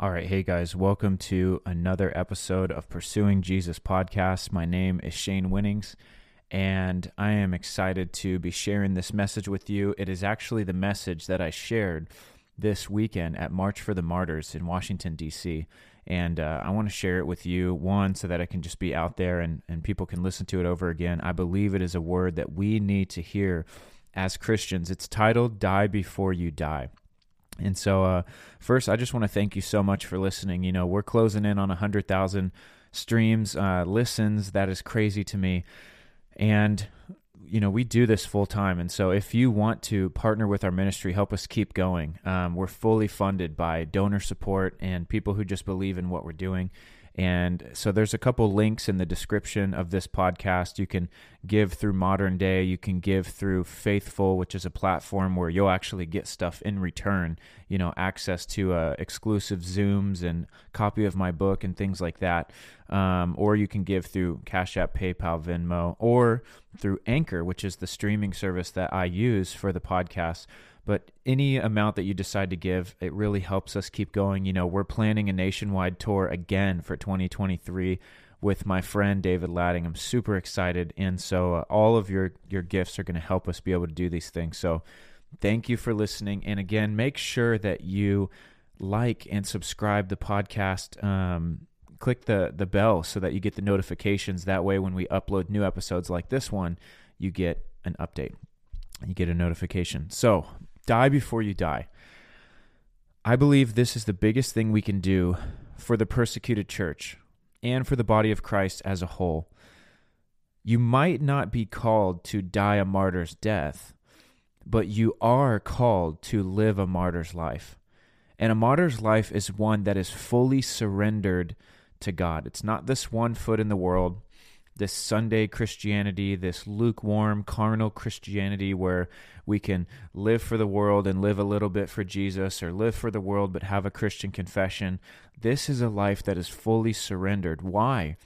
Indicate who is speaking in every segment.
Speaker 1: All right, hey guys, welcome to another episode of Pursuing Jesus podcast. My name is Shane Winnings, and I am excited to be sharing this message with you. It is actually the message that I shared this weekend at March for the Martyrs in Washington, D.C. And uh, I want to share it with you, one, so that I can just be out there and, and people can listen to it over again. I believe it is a word that we need to hear as Christians. It's titled Die Before You Die. And so, uh, first, I just want to thank you so much for listening. You know, we're closing in on 100,000 streams, uh, listens. That is crazy to me. And, you know, we do this full time. And so, if you want to partner with our ministry, help us keep going. Um, we're fully funded by donor support and people who just believe in what we're doing. And so there's a couple links in the description of this podcast. You can give through Modern Day, you can give through Faithful, which is a platform where you'll actually get stuff in return, you know, access to uh, exclusive Zooms and copy of my book and things like that. Um, or you can give through Cash App, PayPal, Venmo, or through Anchor, which is the streaming service that I use for the podcast. But any amount that you decide to give, it really helps us keep going. You know, we're planning a nationwide tour again for 2023 with my friend David Ladding. I'm super excited, and so uh, all of your your gifts are going to help us be able to do these things. So, thank you for listening, and again, make sure that you like and subscribe the podcast. Um, click the the bell so that you get the notifications. That way, when we upload new episodes like this one, you get an update. You get a notification. So, die before you die. I believe this is the biggest thing we can do for the persecuted church and for the body of Christ as a whole. You might not be called to die a martyr's death, but you are called to live a martyr's life. And a martyr's life is one that is fully surrendered to God. It's not this one foot in the world this Sunday Christianity, this lukewarm, carnal Christianity where we can live for the world and live a little bit for Jesus, or live for the world but have a Christian confession. This is a life that is fully surrendered. Why?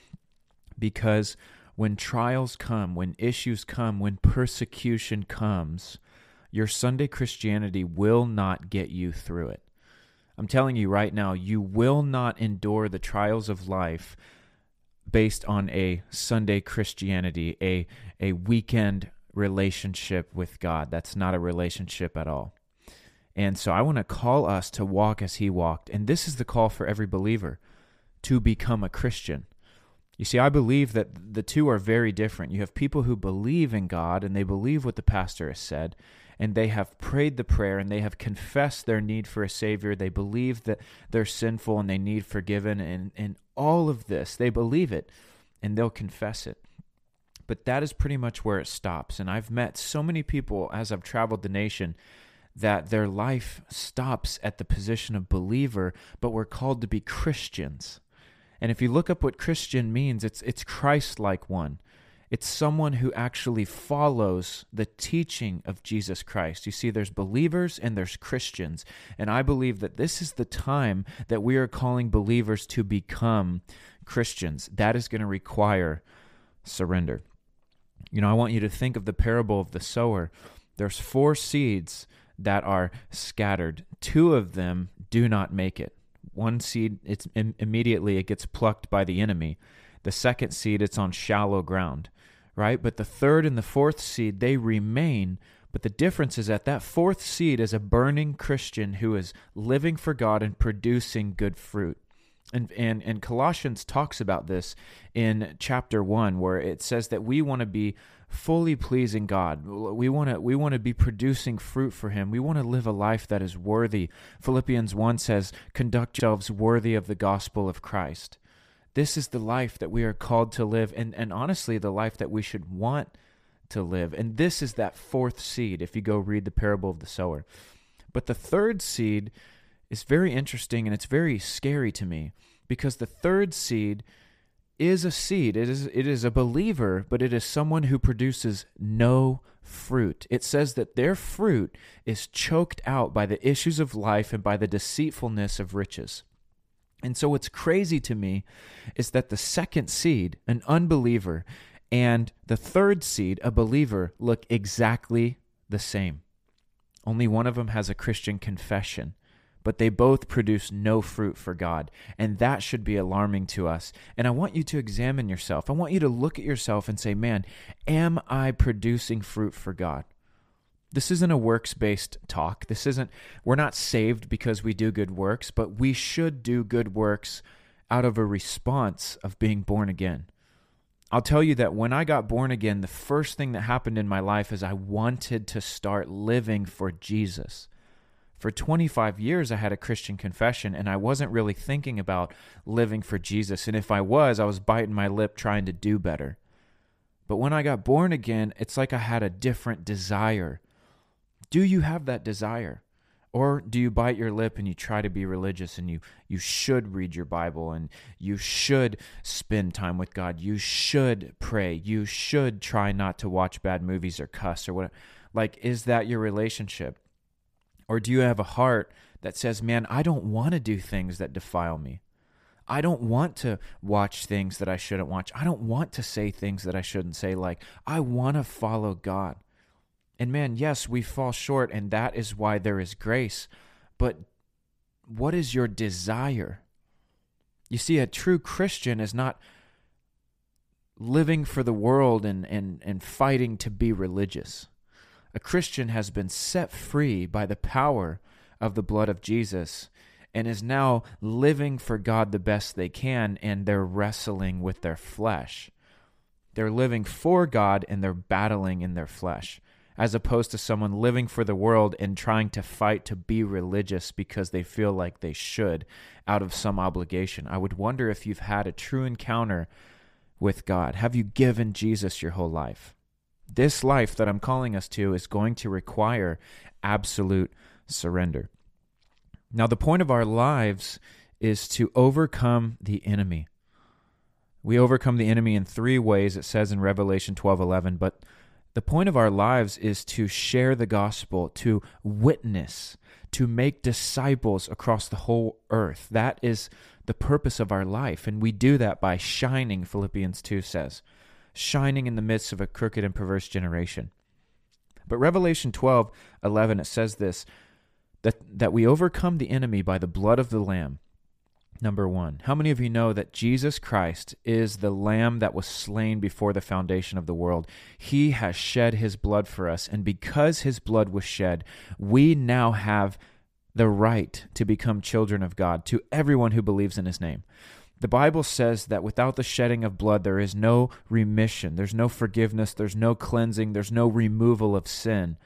Speaker 1: Because when trials come, when issues come, when persecution comes, your Sunday Christianity will not get you through it. I'm telling you right now, you will not endure the trials of life based on a Sunday Christianity, a a weekend relationship with God. That's not a relationship at all. And so I want to call us to walk as he walked. And this is the call for every believer to become a Christian. You see, I believe that the two are very different. You have people who believe in God and they believe what the pastor has said, and they have prayed the prayer and they have confessed their need for a Savior. They believe that they're sinful and they need forgiven, and, and all of this, they believe it and they'll confess it. But that is pretty much where it stops. And I've met so many people as I've traveled the nation that their life stops at the position of believer, but we're called to be Christians. And if you look up what Christian means, it's it's Christ-like one. It's someone who actually follows the teaching of Jesus Christ. You see, there's believers and there's Christians. And I believe that this is the time that we are calling believers to become Christians. That is going to require surrender. You know, I want you to think of the parable of the sower. There's four seeds that are scattered, two of them do not make it. One seed, it's immediately it gets plucked by the enemy. The second seed, it's on shallow ground right? But the third and the fourth seed, they remain. But the difference is that that fourth seed is a burning Christian who is living for God and producing good fruit. And, and, and Colossians talks about this in chapter 1 where it says that we want to be fully pleasing God. We want to we want to be producing fruit for him. We want to live a life that is worthy. Philippians 1 says, "Conduct yourselves worthy of the gospel of Christ." This is the life that we are called to live, and, and honestly, the life that we should want to live. And this is that fourth seed, if you go read the parable of the sower. But the third seed is very interesting and it's very scary to me because the third seed is a seed. It is it is a believer, but it is someone who produces no fruit. It says that their fruit is choked out by the issues of life and by the deceitfulness of riches. And so what's crazy to me is that the second seed, an unbeliever, and the third seed, a believer, look exactly the same. Only one of them has a Christian confession but they both produce no fruit for God. And that should be alarming to us. And I want you to examine yourself. I want you to look at yourself and say, man, am I producing fruit for God? This isn't a works based talk. This isn't, we're not saved because we do good works, but we should do good works out of a response of being born again. I'll tell you that when I got born again, the first thing that happened in my life is I wanted to start living for Jesus for 25 years I had a Christian confession and I wasn't really thinking about living for Jesus. And if I was, I was biting my lip trying to do better. But when I got born again, it's like I had a different desire. Do you have that desire? Or do you bite your lip and you try to be religious and you, you should read your Bible and you should spend time with God? You should pray. You should try not to watch bad movies or cuss or whatever. Like, is that your relationship? Or do you have a heart that says, man, I don't want to do things that defile me? I don't want to watch things that I shouldn't watch. I don't want to say things that I shouldn't say. Like, I want to follow God. And man, yes, we fall short, and that is why there is grace. But what is your desire? You see, a true Christian is not living for the world and, and, and fighting to be religious. A Christian has been set free by the power of the blood of Jesus and is now living for God the best they can, and they're wrestling with their flesh. They're living for God and they're battling in their flesh, as opposed to someone living for the world and trying to fight to be religious because they feel like they should out of some obligation. I would wonder if you've had a true encounter with God. Have you given Jesus your whole life? This life that I'm calling us to is going to require absolute surrender. Now, the point of our lives is to overcome the enemy. We overcome the enemy in three ways, it says in Revelation 12 11. But the point of our lives is to share the gospel, to witness, to make disciples across the whole earth. That is the purpose of our life. And we do that by shining, Philippians 2 says shining in the midst of a crooked and perverse generation. But Revelation 12 11, it says this that, that we overcome the enemy by the blood of the Lamb. Number one, how many of you know that Jesus Christ is the Lamb that was slain before the foundation of the world? He has shed his blood for us, and because his blood was shed, we now have the right to become children of God to everyone who believes in his name. The Bible says that without the shedding of blood, there is no remission, there's no forgiveness, there's no cleansing, there's no removal of sin.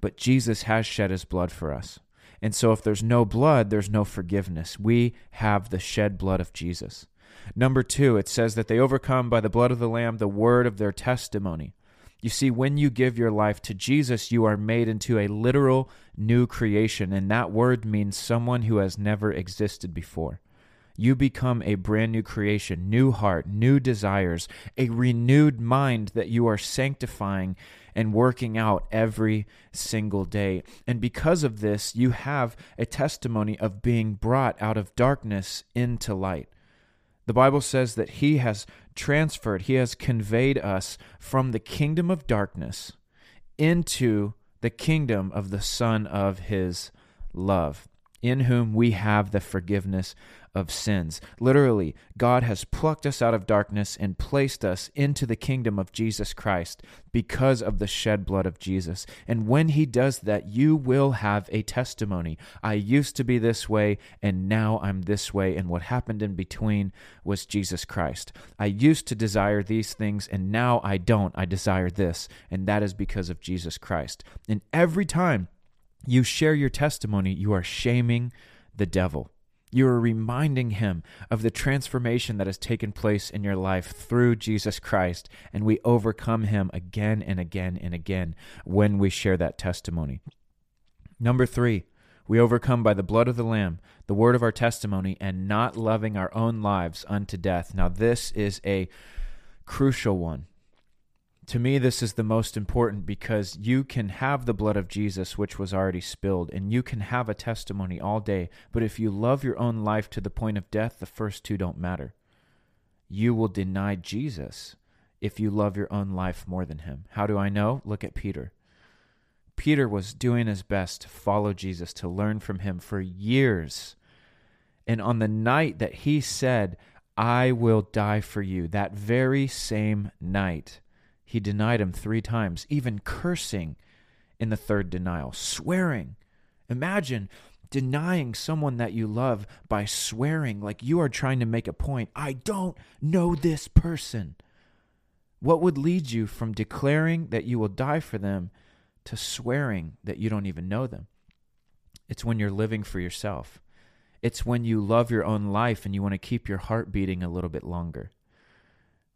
Speaker 1: But Jesus has shed his blood for us. And so, if there's no blood, there's no forgiveness. We have the shed blood of Jesus. Number two, it says that they overcome by the blood of the Lamb the word of their testimony. You see, when you give your life to Jesus, you are made into a literal new creation, and that word means someone who has never existed before you become a brand new creation, new heart, new desires, a renewed mind that you are sanctifying and working out every single day. And because of this, you have a testimony of being brought out of darkness into light. The Bible says that He has transferred, He has conveyed us from the kingdom of darkness into the kingdom of the Son of His love, in whom we have the forgiveness of sins. Literally, God has plucked us out of darkness and placed us into the kingdom of Jesus Christ because of the shed blood of Jesus. And when He does that, you will have a testimony. I used to be this way, and now I'm this way. And what happened in between was Jesus Christ. I used to desire these things, and now I don't. I desire this. And that is because of Jesus Christ. And every time you share your testimony, you are shaming the devil. You are reminding him of the transformation that has taken place in your life through Jesus Christ, and we overcome him again and again and again when we share that testimony. Number three, We overcome by the blood of the Lamb, the word of our testimony, and not loving our own lives unto death. Now, this is a crucial one. To me, this is the most important because you can have the blood of Jesus, which was already spilled, and you can have a testimony all day. But if you love your own life to the point of death, the first two don't matter. You will deny Jesus if you love your own life more than him. How do I know? Look at Peter. Peter was doing his best to follow Jesus, to learn from him for years. And on the night that he said, I will die for you, that very same night, he denied him three times, even cursing in the third denial, swearing. Imagine denying someone that you love by swearing like you are trying to make a point. I don't know this person. What would lead you from declaring that you will die for them to swearing that you don't even know them. It's when you're living for yourself. It's when you love your own life and you want to keep your heart beating a little bit longer.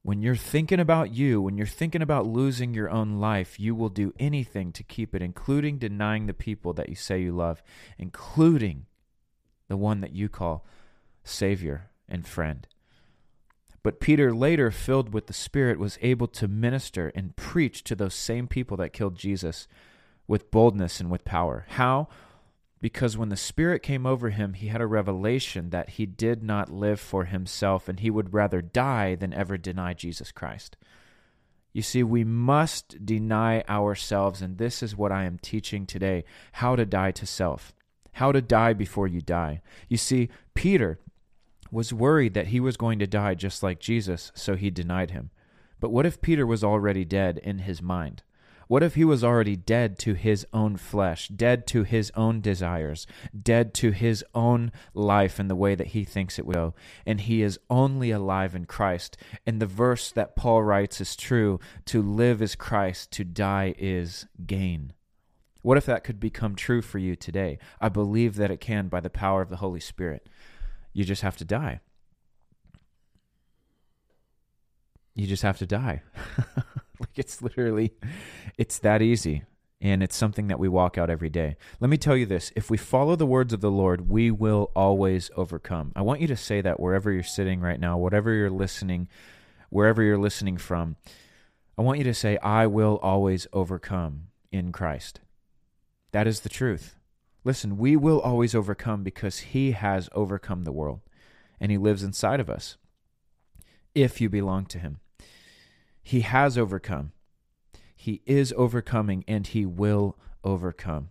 Speaker 1: When you're thinking about you, when you're thinking about losing your own life, you will do anything to keep it, including denying the people that you say you love, including the one that you call Savior and friend. But Peter, later filled with the Spirit, was able to minister and preach to those same people that killed Jesus with boldness and with power. How? Because when the Spirit came over him, he had a revelation that he did not live for himself and he would rather die than ever deny Jesus Christ. You see, we must deny ourselves, and this is what I am teaching today how to die to self, how to die before you die. You see, Peter was worried that he was going to die just like Jesus, so he denied him. But what if Peter was already dead in his mind? What if he was already dead to his own flesh, dead to his own desires, dead to his own life and the way that he thinks it will go, and he is only alive in Christ? And the verse that Paul writes is true to live is Christ, to die is gain. What if that could become true for you today? I believe that it can by the power of the Holy Spirit. You just have to die. You just have to die. it's literally it's that easy and it's something that we walk out every day. Let me tell you this, if we follow the words of the Lord, we will always overcome. I want you to say that wherever you're sitting right now, whatever you're listening, wherever you're listening from. I want you to say I will always overcome in Christ. That is the truth. Listen, we will always overcome because He has overcome the world and He lives inside of us if you belong to Him. He has overcome. He is overcoming and He will overcome.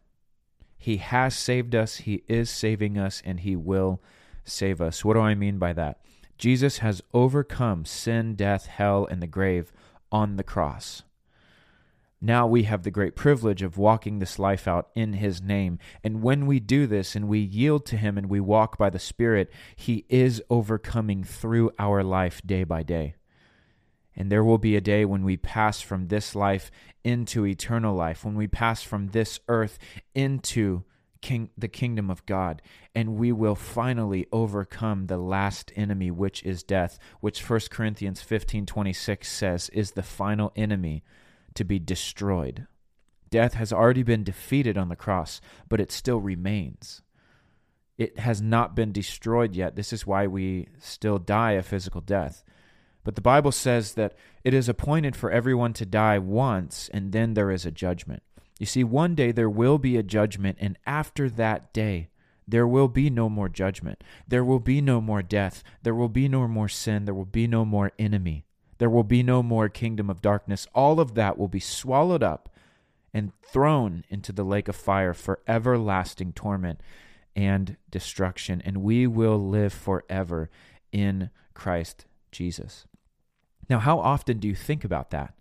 Speaker 1: He has saved us, He is saving us, and He will save us. What do I mean by that? Jesus has overcome sin, death, hell, and the grave on the cross. Now we have the great privilege of walking this life out in His name. And when we do this and we yield to Him and we walk by the Spirit, He is overcoming through our life day by day. And there will be a day when we pass from this life into eternal life, when we pass from this earth into king, the kingdom of God, and we will finally overcome the last enemy, which is death, which 1 Corinthians 15 26 says is the final enemy to be destroyed. Death has already been defeated on the cross, but it still remains. It has not been destroyed yet. This is why we still die a physical death. But the Bible says that it is appointed for everyone to die once, and then there is a judgment. You see, one day there will be a judgment, and after that day, there will be no more judgment. There will be no more death. There will be no more sin. There will be no more enemy. There will be no more kingdom of darkness. All of that will be swallowed up and thrown into the lake of fire for everlasting torment and destruction. And we will live forever in Christ Jesus. Now, how often do you think about that?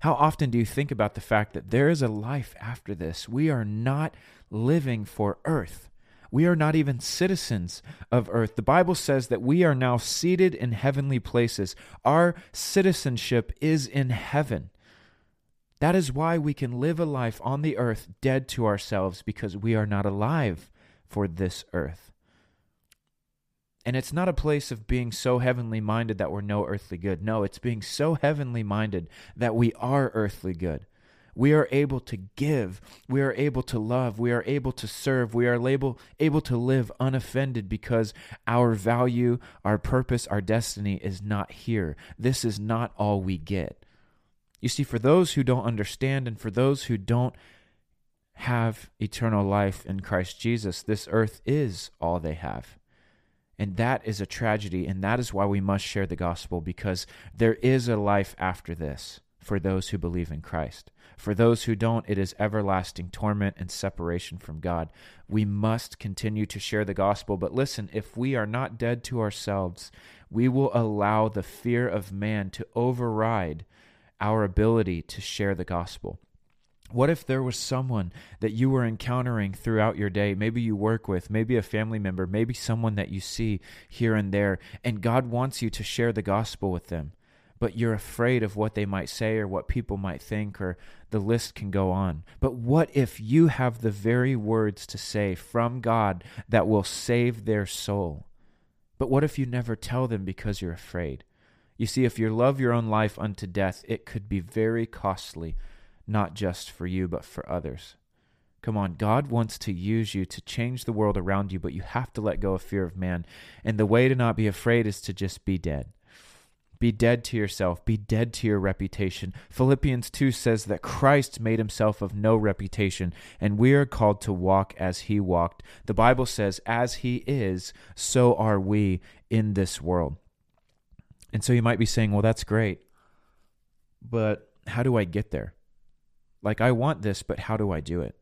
Speaker 1: How often do you think about the fact that there is a life after this? We are not living for earth. We are not even citizens of earth. The Bible says that we are now seated in heavenly places. Our citizenship is in heaven. That is why we can live a life on the earth dead to ourselves because we are not alive for this earth. And it's not a place of being so heavenly minded that we're no earthly good. No, it's being so heavenly minded that we are earthly good. we are able to give, we are able to love, we are able to serve, we are able, able to live unoffended because our value, our purpose, our destiny is not here. This is not all we get. You see, for those who don't understand and for those who don't have eternal life in Christ Jesus, this earth is all they have. And that is a tragedy, and that is why we must share the gospel because there is a life after this for those who believe in Christ. For those who don't, it is everlasting torment and separation from God. We must continue to share the gospel. But listen, if we are not dead to ourselves, we will allow the fear of man to override our ability to share the gospel. What if there was someone that you were encountering throughout your day? Maybe you work with, maybe a family member, maybe someone that you see here and there, and God wants you to share the gospel with them, but you're afraid of what they might say or what people might think, or the list can go on. But what if you have the very words to say from God that will save their soul? But what if you never tell them because you're afraid? You see, if you love your own life unto death, it could be very costly not just for you, but for others. Come on, God wants to use you to change the world around you, but you have to let go of fear of man. And the way to not be afraid is to just be dead. Be dead to yourself. Be dead to your reputation. Philippians 2 says that Christ made himself of no reputation, and we are called to walk as he walked. The Bible says, as he is, so are we in this world. And so you might be saying, well, that's great, but how do I get there? Like, I want this, but how do I do it?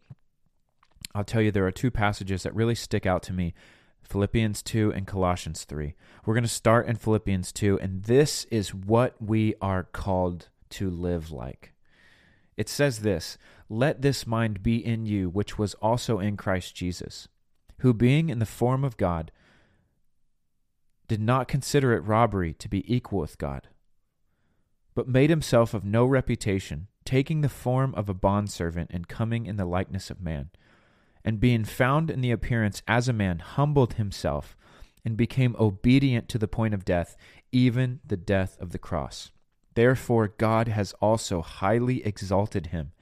Speaker 1: I'll tell you, there are two passages that really stick out to me Philippians 2 and Colossians 3. We're going to start in Philippians 2, and this is what we are called to live like. It says this Let this mind be in you, which was also in Christ Jesus, who being in the form of God, did not consider it robbery to be equal with God, but made himself of no reputation taking the form of a bondservant and coming in the likeness of man. And being found in the appearance as a man, humbled himself and became obedient to the point of death, even the death of the cross. Therefore, God has also highly exalted him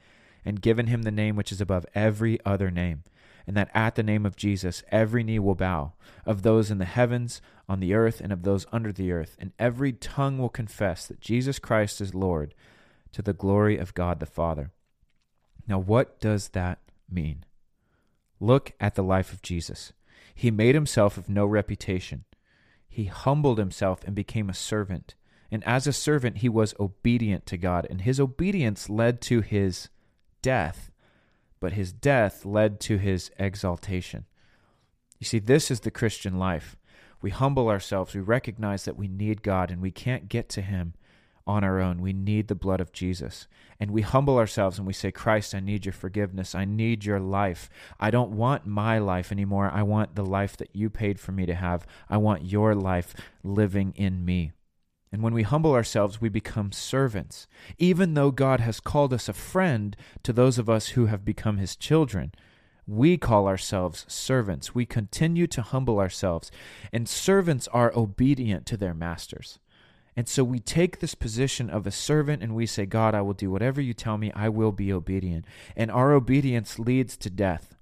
Speaker 1: and given him the name which is above every other name, and that at the name of Jesus every knee will bow, of those in the heavens, on the earth, and of those under the earth, and every tongue will confess that Jesus Christ is Lord to the glory of God the Father. Now, what does that mean? Look at the life of Jesus. He made himself of no reputation. He humbled himself and became a servant. And as a servant, he was obedient to God. And his obedience led to his death, but his death led to his exaltation. You see, this is the Christian life. We humble ourselves. We recognize that we need God and we can't get to him on our own. We need the blood of Jesus. And we humble ourselves and we say, Christ, I need your forgiveness. I need your life. I don't want my life anymore. I want the life that you paid for me to have. I want your life living in me. And when we humble ourselves, we become servants, even though God has called us a friend to those of us who have become his children. We call ourselves servants. We continue to humble ourselves, and servants are obedient to their masters. And so we take this position of a servant and we say, God, I will do whatever you tell me. I will be obedient. And our obedience leads to death.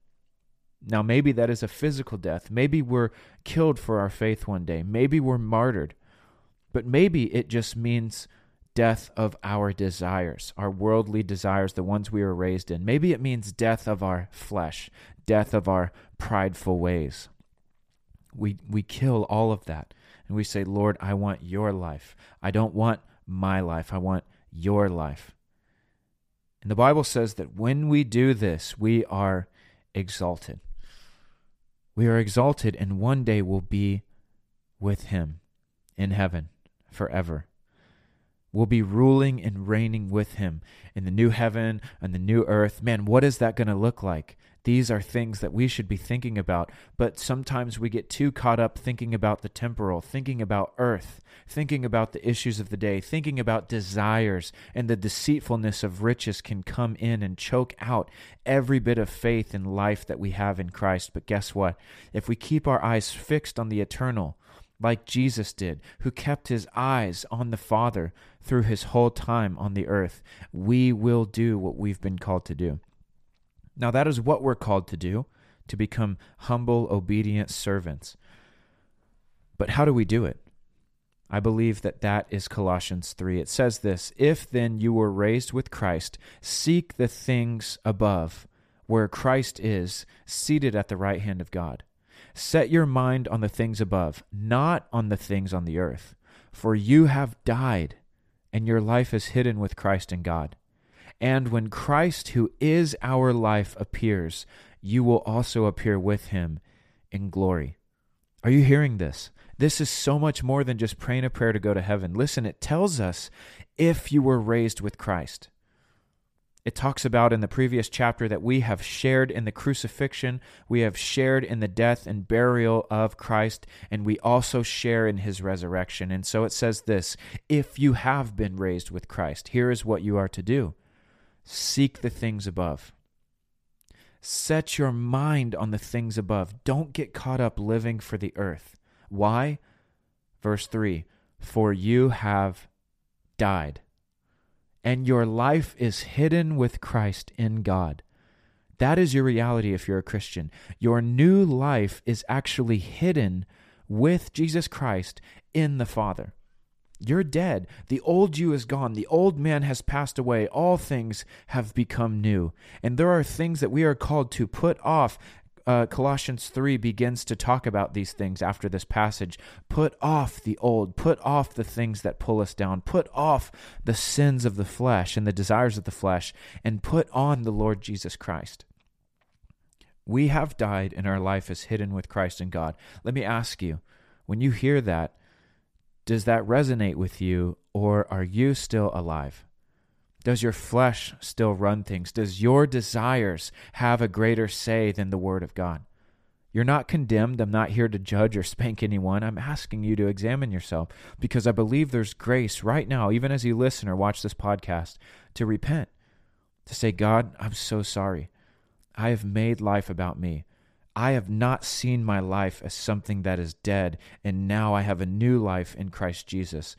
Speaker 1: Now, maybe that is a physical death. Maybe we're killed for our faith one day. Maybe we're martyred. But maybe it just means death of our desires, our worldly desires, the ones we were raised in. Maybe it means death of our flesh, death of our prideful ways. We, we kill all of that and we say, Lord, I want your life. I don't want my life. I want your life. And the Bible says that when we do this, we are exalted. We are exalted, and one day we'll be with Him in heaven forever. We'll be ruling and reigning with Him in the new heaven and the new earth. Man, what is that going to look like? These are things that we should be thinking about, but sometimes we get too caught up thinking about the temporal, thinking about earth, thinking about the issues of the day, thinking about desires, and the deceitfulness of riches can come in and choke out every bit of faith and life that we have in Christ. But guess what? If we keep our eyes fixed on the eternal, like Jesus did, who kept his eyes on the Father through his whole time on the earth, we will do what we've been called to do. Now, that is what we're called to do to become humble, obedient servants. But how do we do it? I believe that that is Colossians 3. It says this If then you were raised with Christ, seek the things above, where Christ is, seated at the right hand of God. Set your mind on the things above, not on the things on the earth. For you have died, and your life is hidden with Christ in God. And when Christ, who is our life, appears, you will also appear with him in glory. Are you hearing this? This is so much more than just praying a prayer to go to heaven. Listen, it tells us if you were raised with Christ. It talks about in the previous chapter that we have shared in the crucifixion, we have shared in the death and burial of Christ, and we also share in his resurrection. And so it says this if you have been raised with Christ, here is what you are to do seek the things above. Set your mind on the things above. Don't get caught up living for the earth. Why? Verse 3 For you have died, and your life is hidden with Christ in God. That is your reality if you're a Christian. Your new life is actually hidden with Jesus Christ in the Father. You're dead. The old you is gone. The old man has passed away. All things have become new. And there are things that we are called to put off uh, Colossians 3 begins to talk about these things after this passage. Put off the old, put off the things that pull us down, put off the sins of the flesh and the desires of the flesh, and put on the Lord Jesus Christ. We have died, and our life is hidden with Christ in God. Let me ask you, when you hear that, does that resonate with you, or are you still alive? Does your flesh still run things? Does your desires have a greater say than the Word of God? You're not condemned. I'm not here to judge or spank anyone. I'm asking you to examine yourself because I believe there's grace right now, even as you listen or watch this podcast, to repent, to say, God, I'm so sorry. I have made life about me. I have not seen my life as something that is dead, and now I have a new life in Christ Jesus.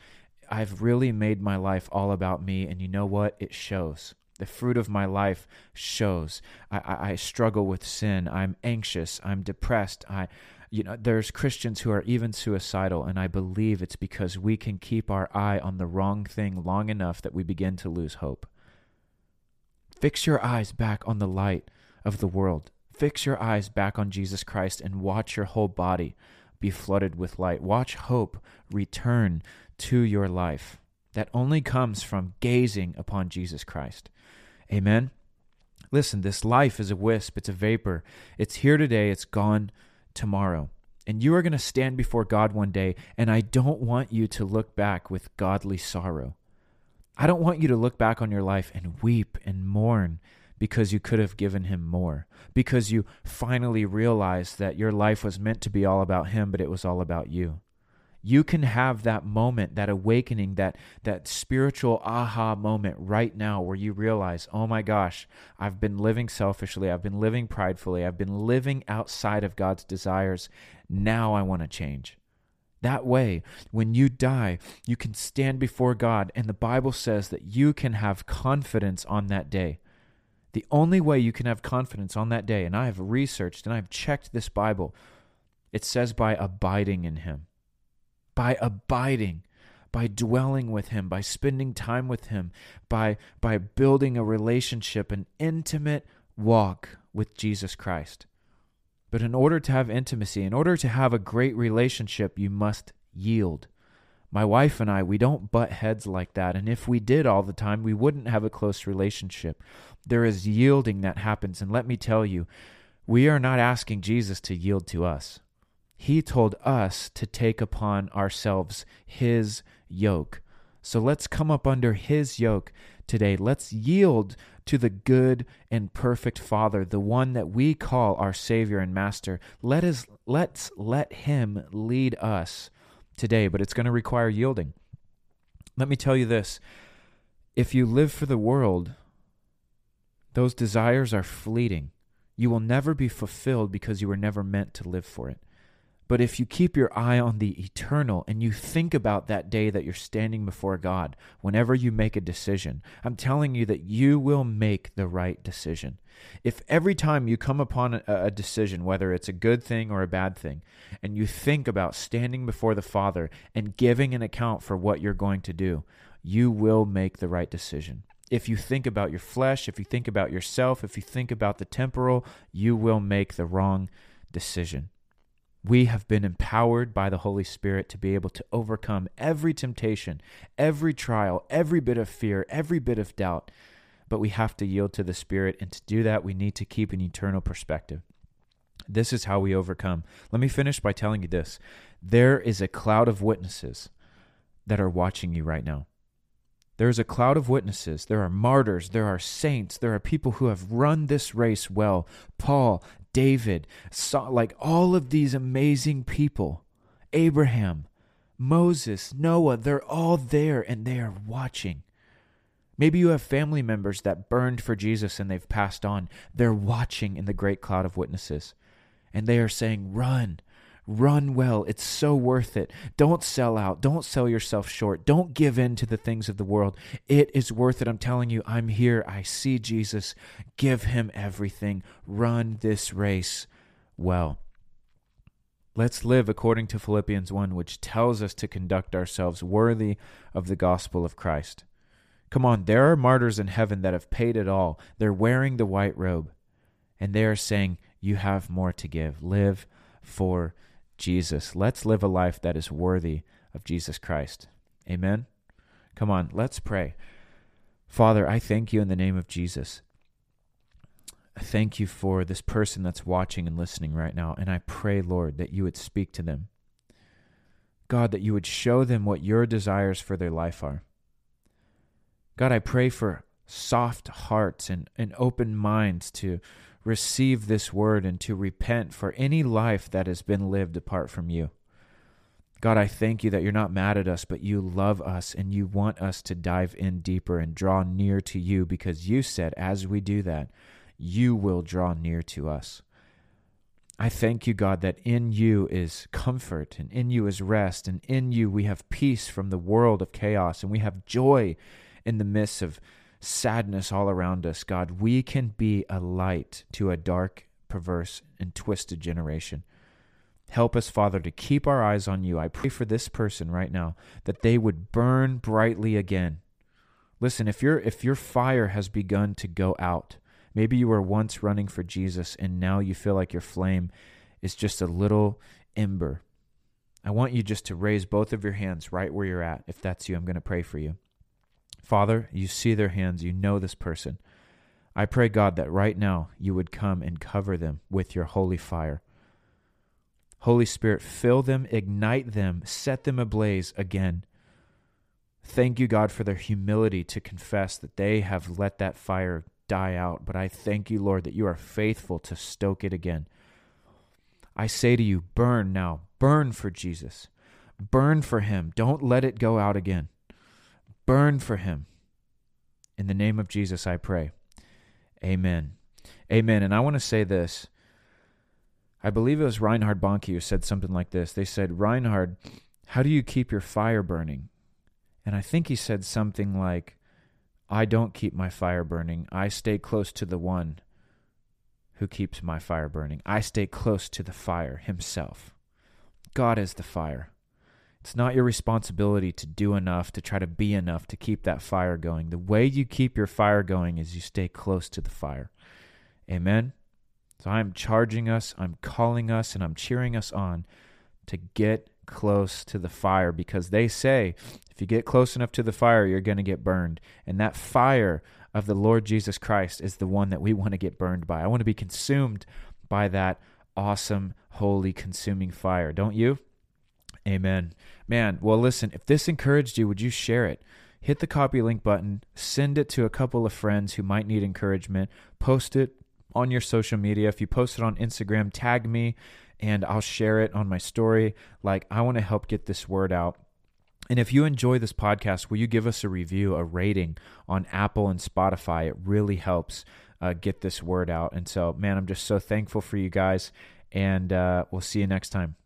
Speaker 1: I've really made my life all about me, and you know what? It shows. The fruit of my life shows. I, I, I struggle with sin. I'm anxious. I'm depressed. I, you know, there's Christians who are even suicidal, and I believe it's because we can keep our eye on the wrong thing long enough that we begin to lose hope. Fix your eyes back on the light of the world. Fix your eyes back on Jesus Christ and watch your whole body be flooded with light. Watch hope return to your life. That only comes from gazing upon Jesus Christ. Amen. Listen, this life is a wisp, it's a vapor. It's here today, it's gone tomorrow. And you are going to stand before God one day, and I don't want you to look back with godly sorrow. I don't want you to look back on your life and weep and mourn because you could have given him more, because you finally realized that your life was meant to be all about him, but it was all about you. You can have that moment that awakening that that spiritual aha moment right now where you realize oh my gosh i've been living selfishly i've been living pridefully i've been living outside of god's desires. Now i want to change. That way, when you die, you can stand before God, and the Bible says that you can have confidence on that day. The only way you can have confidence on that day, and I have researched and I've checked this Bible, it says by abiding in Him by abiding, by dwelling with Him, by spending time with Him, by, by building a relationship, an intimate walk with Jesus Christ. But in order to have intimacy, in order to have a great relationship, you must yield. My wife and I, we don't butt heads like that. And if we did all the time, we wouldn't have a close relationship. There is yielding that happens. And let me tell you, we are not asking Jesus to yield to us. He told us to take upon ourselves His yoke. So let's come up under His yoke today. Let's yield to the good and perfect Father, the one that we call our Savior and Master. Let us let's let Him lead us today, but it's going to require yielding. Let me tell you this. If you live for the world, those desires are fleeting. You will never be fulfilled because you were never meant to live for it. But if you keep your eye on the eternal and you think about that day that you're standing before God, whenever you make a decision, I'm telling you that you will make the right decision. If every time you come upon a, decision, whether it's a good thing or a bad thing, and you think about standing before the Father and giving an account for what you're going to do, you will make the right decision. If you think about your flesh, if you think about yourself, if you think about the temporal, you will make the wrong decision. We have been empowered by the Holy Spirit to be able to overcome every temptation, every trial, every bit of fear, every bit of doubt. But we have to yield to the Spirit, and to do that, we need to keep an eternal perspective. This is how we overcome. Let me finish by telling you this there is a cloud of witnesses that are watching you right now. There is a cloud of witnesses. There are martyrs. There are saints. There are people who have run this race well. Paul, David, like all of these amazing people, Abraham, Moses, Noah, they're all there and they are watching. Maybe you have family members that burned for Jesus and they've passed on. They're watching in the great cloud of witnesses. And they are saying, Run, Run well. It's so worth it. Don't sell out. Don't sell yourself short. Don't give in to the things of the world. It is worth it. I'm telling you, I'm here. I see Jesus. Give him everything. Run this race well. Let's live according to Philippians 1, which tells us to conduct ourselves worthy of the gospel of Christ. Come on, there are martyrs in heaven that have paid it all. They're wearing the white robe, and they are saying, You have more to give. Live for Jesus. Let's live a life that is worthy of Jesus Christ. Amen. Come on, let's pray. Father, I thank you in the name of Jesus. I thank you for this person that's watching and listening right now. And I pray, Lord, that you would speak to them. God, that you would show them what your desires for their life are. God, I pray for soft hearts and, and open minds to receive this word and to repent for any life that has been lived apart from you. God, I thank you that you're not mad at us, but you love us and you want us to dive in deeper and draw near to you because you said, as we do that, you will draw near to us. I thank you, God, that in you is comfort and in you is rest, and in you we have peace from the world of chaos, and we have joy in the midst of sadness all around us, God, we can be a light to a dark, perverse, and twisted generation. Help us, Father, to keep our eyes on you. I pray for this person right now that they would burn brightly again. Listen, if your if your fire has begun to go out, maybe you were once running for Jesus and now you feel like your flame is just a little ember. I want you just to raise both of your hands right where you're at. If that's you, I'm going to pray for you. Father, you see their hands, you know this person. I pray, God, that right now you would come and cover them with your holy fire. Holy Spirit, fill them, ignite them, set them ablaze again. Thank you, God, for their humility to confess that they have let that fire die out. But I thank you, Lord, that you are faithful to stoke it again. I say to you, burn now, burn for Jesus, burn for him. Don't let it go out again. Burn for him. In the name of Jesus, I pray. Amen. Amen. And I want to say this. I believe it was Reinhard Bonnke who said something like this. They said, Reinhard, how do you keep your fire burning? And I think he said something like, I don't keep my fire burning. I stay close to the one who keeps my fire burning. I stay close to the fire himself. God is the fire. It's not your responsibility to do enough, to try to be enough to keep that fire going. The way you keep your fire going is you stay close to the fire. Amen. So I'm charging us, I'm calling us, and I'm cheering us on to get close to the fire because they say if you get close enough to the fire, you're going to get burned. And that fire of the Lord Jesus Christ is the one that we want to get burned by. I want to be consumed by that awesome, holy, consuming fire. Don't you? Amen. Man, well, listen, if this encouraged you, would you share it? Hit the copy link button, send it to a couple of friends who might need encouragement, post it on your social media. If you post it on Instagram, tag me and I'll share it on my story. Like, I want to help get this word out. And if you enjoy this podcast, will you give us a review, a rating on Apple and Spotify? It really helps uh, get this word out. And so, man, I'm just so thankful for you guys. And uh, we'll see you next time.